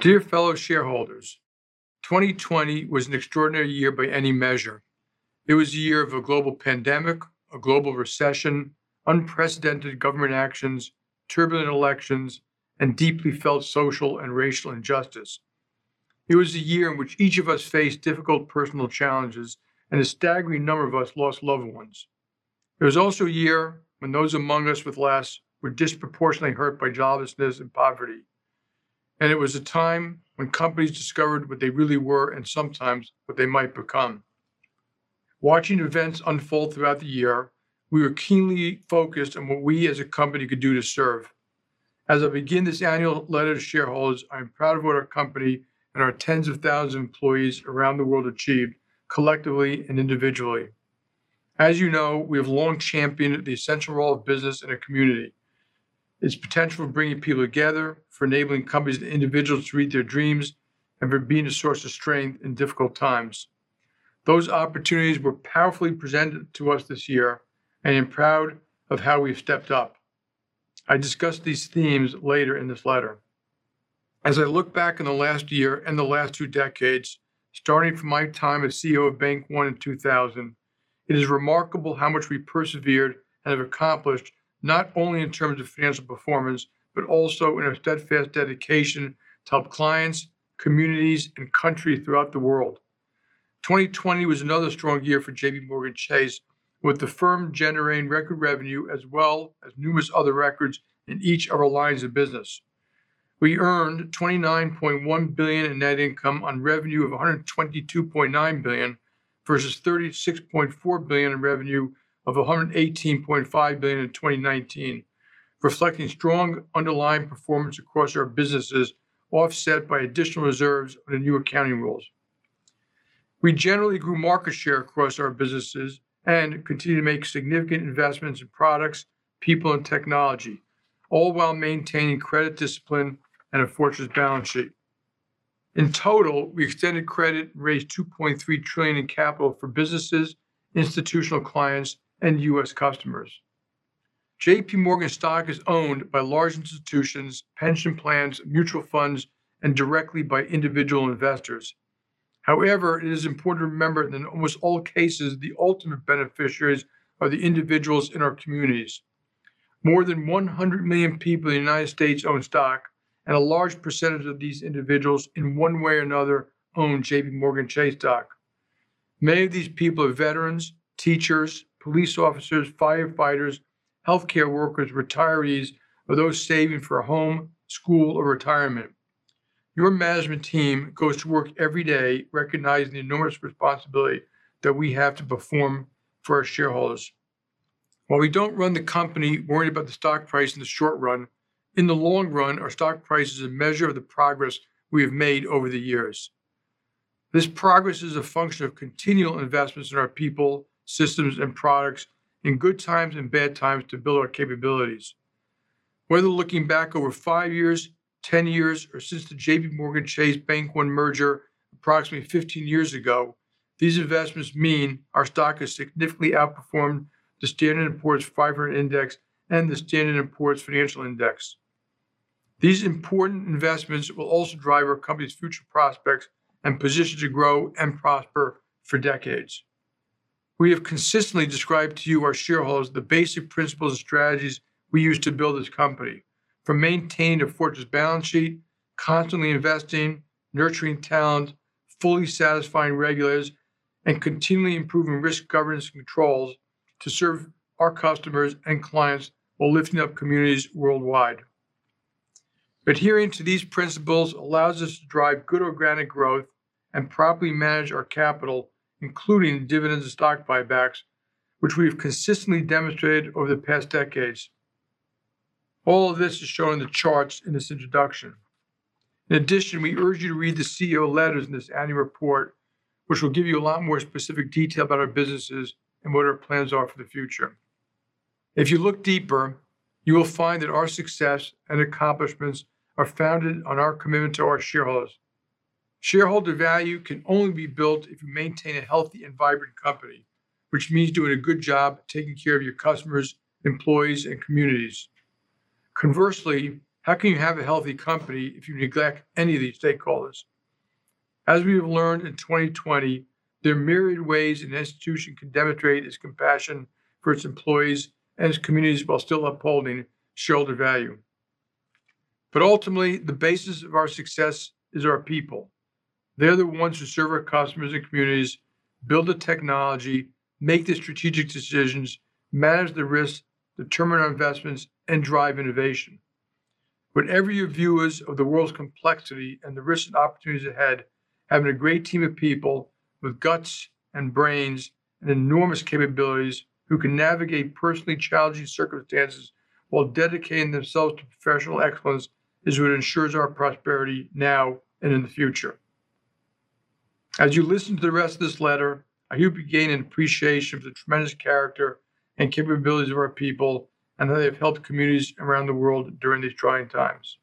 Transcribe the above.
Dear fellow shareholders, 2020 was an extraordinary year by any measure. It was a year of a global pandemic, a global recession, unprecedented government actions, turbulent elections, and deeply felt social and racial injustice. It was a year in which each of us faced difficult personal challenges, and a staggering number of us lost loved ones. It was also a year when those among us with less were disproportionately hurt by joblessness and poverty. And it was a time when companies discovered what they really were and sometimes what they might become. Watching events unfold throughout the year, we were keenly focused on what we as a company could do to serve. As I begin this annual letter to shareholders, I am proud of what our company and our tens of thousands of employees around the world achieved collectively and individually. As you know, we have long championed the essential role of business in a community, its potential for bringing people together, for enabling companies and individuals to reach their dreams, and for being a source of strength in difficult times. Those opportunities were powerfully presented to us this year, and I'm proud of how we've stepped up. I discuss these themes later in this letter. As I look back in the last year and the last two decades, starting from my time as CEO of Bank One in 2000, it is remarkable how much we persevered and have accomplished, not only in terms of financial performance, but also in our steadfast dedication to help clients, communities, and countries throughout the world. 2020 was another strong year for JP Morgan Chase, with the firm generating record revenue as well as numerous other records in each of our lines of business. We earned 29.1 billion in net income on revenue of 122.9 billion versus 36.4 billion in revenue of 118.5 billion in 2019, reflecting strong underlying performance across our businesses, offset by additional reserves under new accounting rules. We generally grew market share across our businesses and continue to make significant investments in products, people, and technology, all while maintaining credit discipline and a fortress balance sheet. In total, we extended credit and raised 2.3 trillion in capital for businesses, institutional clients, and U.S. customers. JP Morgan stock is owned by large institutions, pension plans, mutual funds, and directly by individual investors. However, it is important to remember that in almost all cases, the ultimate beneficiaries are the individuals in our communities. More than 100 million people in the United States own stock, and a large percentage of these individuals, in one way or another, own JP Morgan Chase stock. Many of these people are veterans, teachers, police officers, firefighters, healthcare workers, retirees, or those saving for a home, school, or retirement. Your management team goes to work every day recognizing the enormous responsibility that we have to perform for our shareholders. While we don't run the company worried about the stock price in the short run, in the long run, our stock price is a measure of the progress we have made over the years. This progress is a function of continual investments in our people, systems, and products in good times and bad times to build our capabilities. Whether looking back over five years, 10 years, or since the JP Morgan Chase Bank One merger approximately 15 years ago, these investments mean our stock has significantly outperformed the Standard & Poor's 500 Index and the Standard & Poor's Financial Index. These important investments will also drive our company's future prospects and position to grow and prosper for decades. We have consistently described to you, our shareholders, the basic principles and strategies we use to build this company, from maintaining a fortress balance sheet, constantly investing, nurturing talent, fully satisfying regulators, and continually improving risk governance controls to serve our customers and clients while lifting up communities worldwide. Adhering to these principles allows us to drive good organic growth and properly manage our capital, including dividends and stock buybacks, which we have consistently demonstrated over the past decades. All of this is shown in the charts in this introduction. In addition, we urge you to read the CEO letters in this annual report, which will give you a lot more specific detail about our businesses and what our plans are for the future. If you look deeper, you will find that our success and accomplishments are founded on our commitment to our shareholders. Shareholder value can only be built if you maintain a healthy and vibrant company, which means doing a good job taking care of your customers, employees, and communities. Conversely, How can you have a healthy company if you neglect any of these stakeholders? As we have learned in 2020, there are myriad ways an institution can demonstrate its compassion for its employees and its communities while still upholding shareholder value. But ultimately, the basis of our success is our people. They're the ones who serve our customers and communities, build the technology, make the strategic decisions, manage the risks, determine our investments, and drive innovation. Whatever your view is of the world's complexity and the risks and opportunities ahead, having a great team of people with guts and brains and enormous capabilities who can navigate personally challenging circumstances while dedicating themselves to professional excellence is what ensures our prosperity now and in the future. As you listen to the rest of this letter, I hope you gain an appreciation for the tremendous character and capabilities of our people and how they have helped communities around the world during these trying times.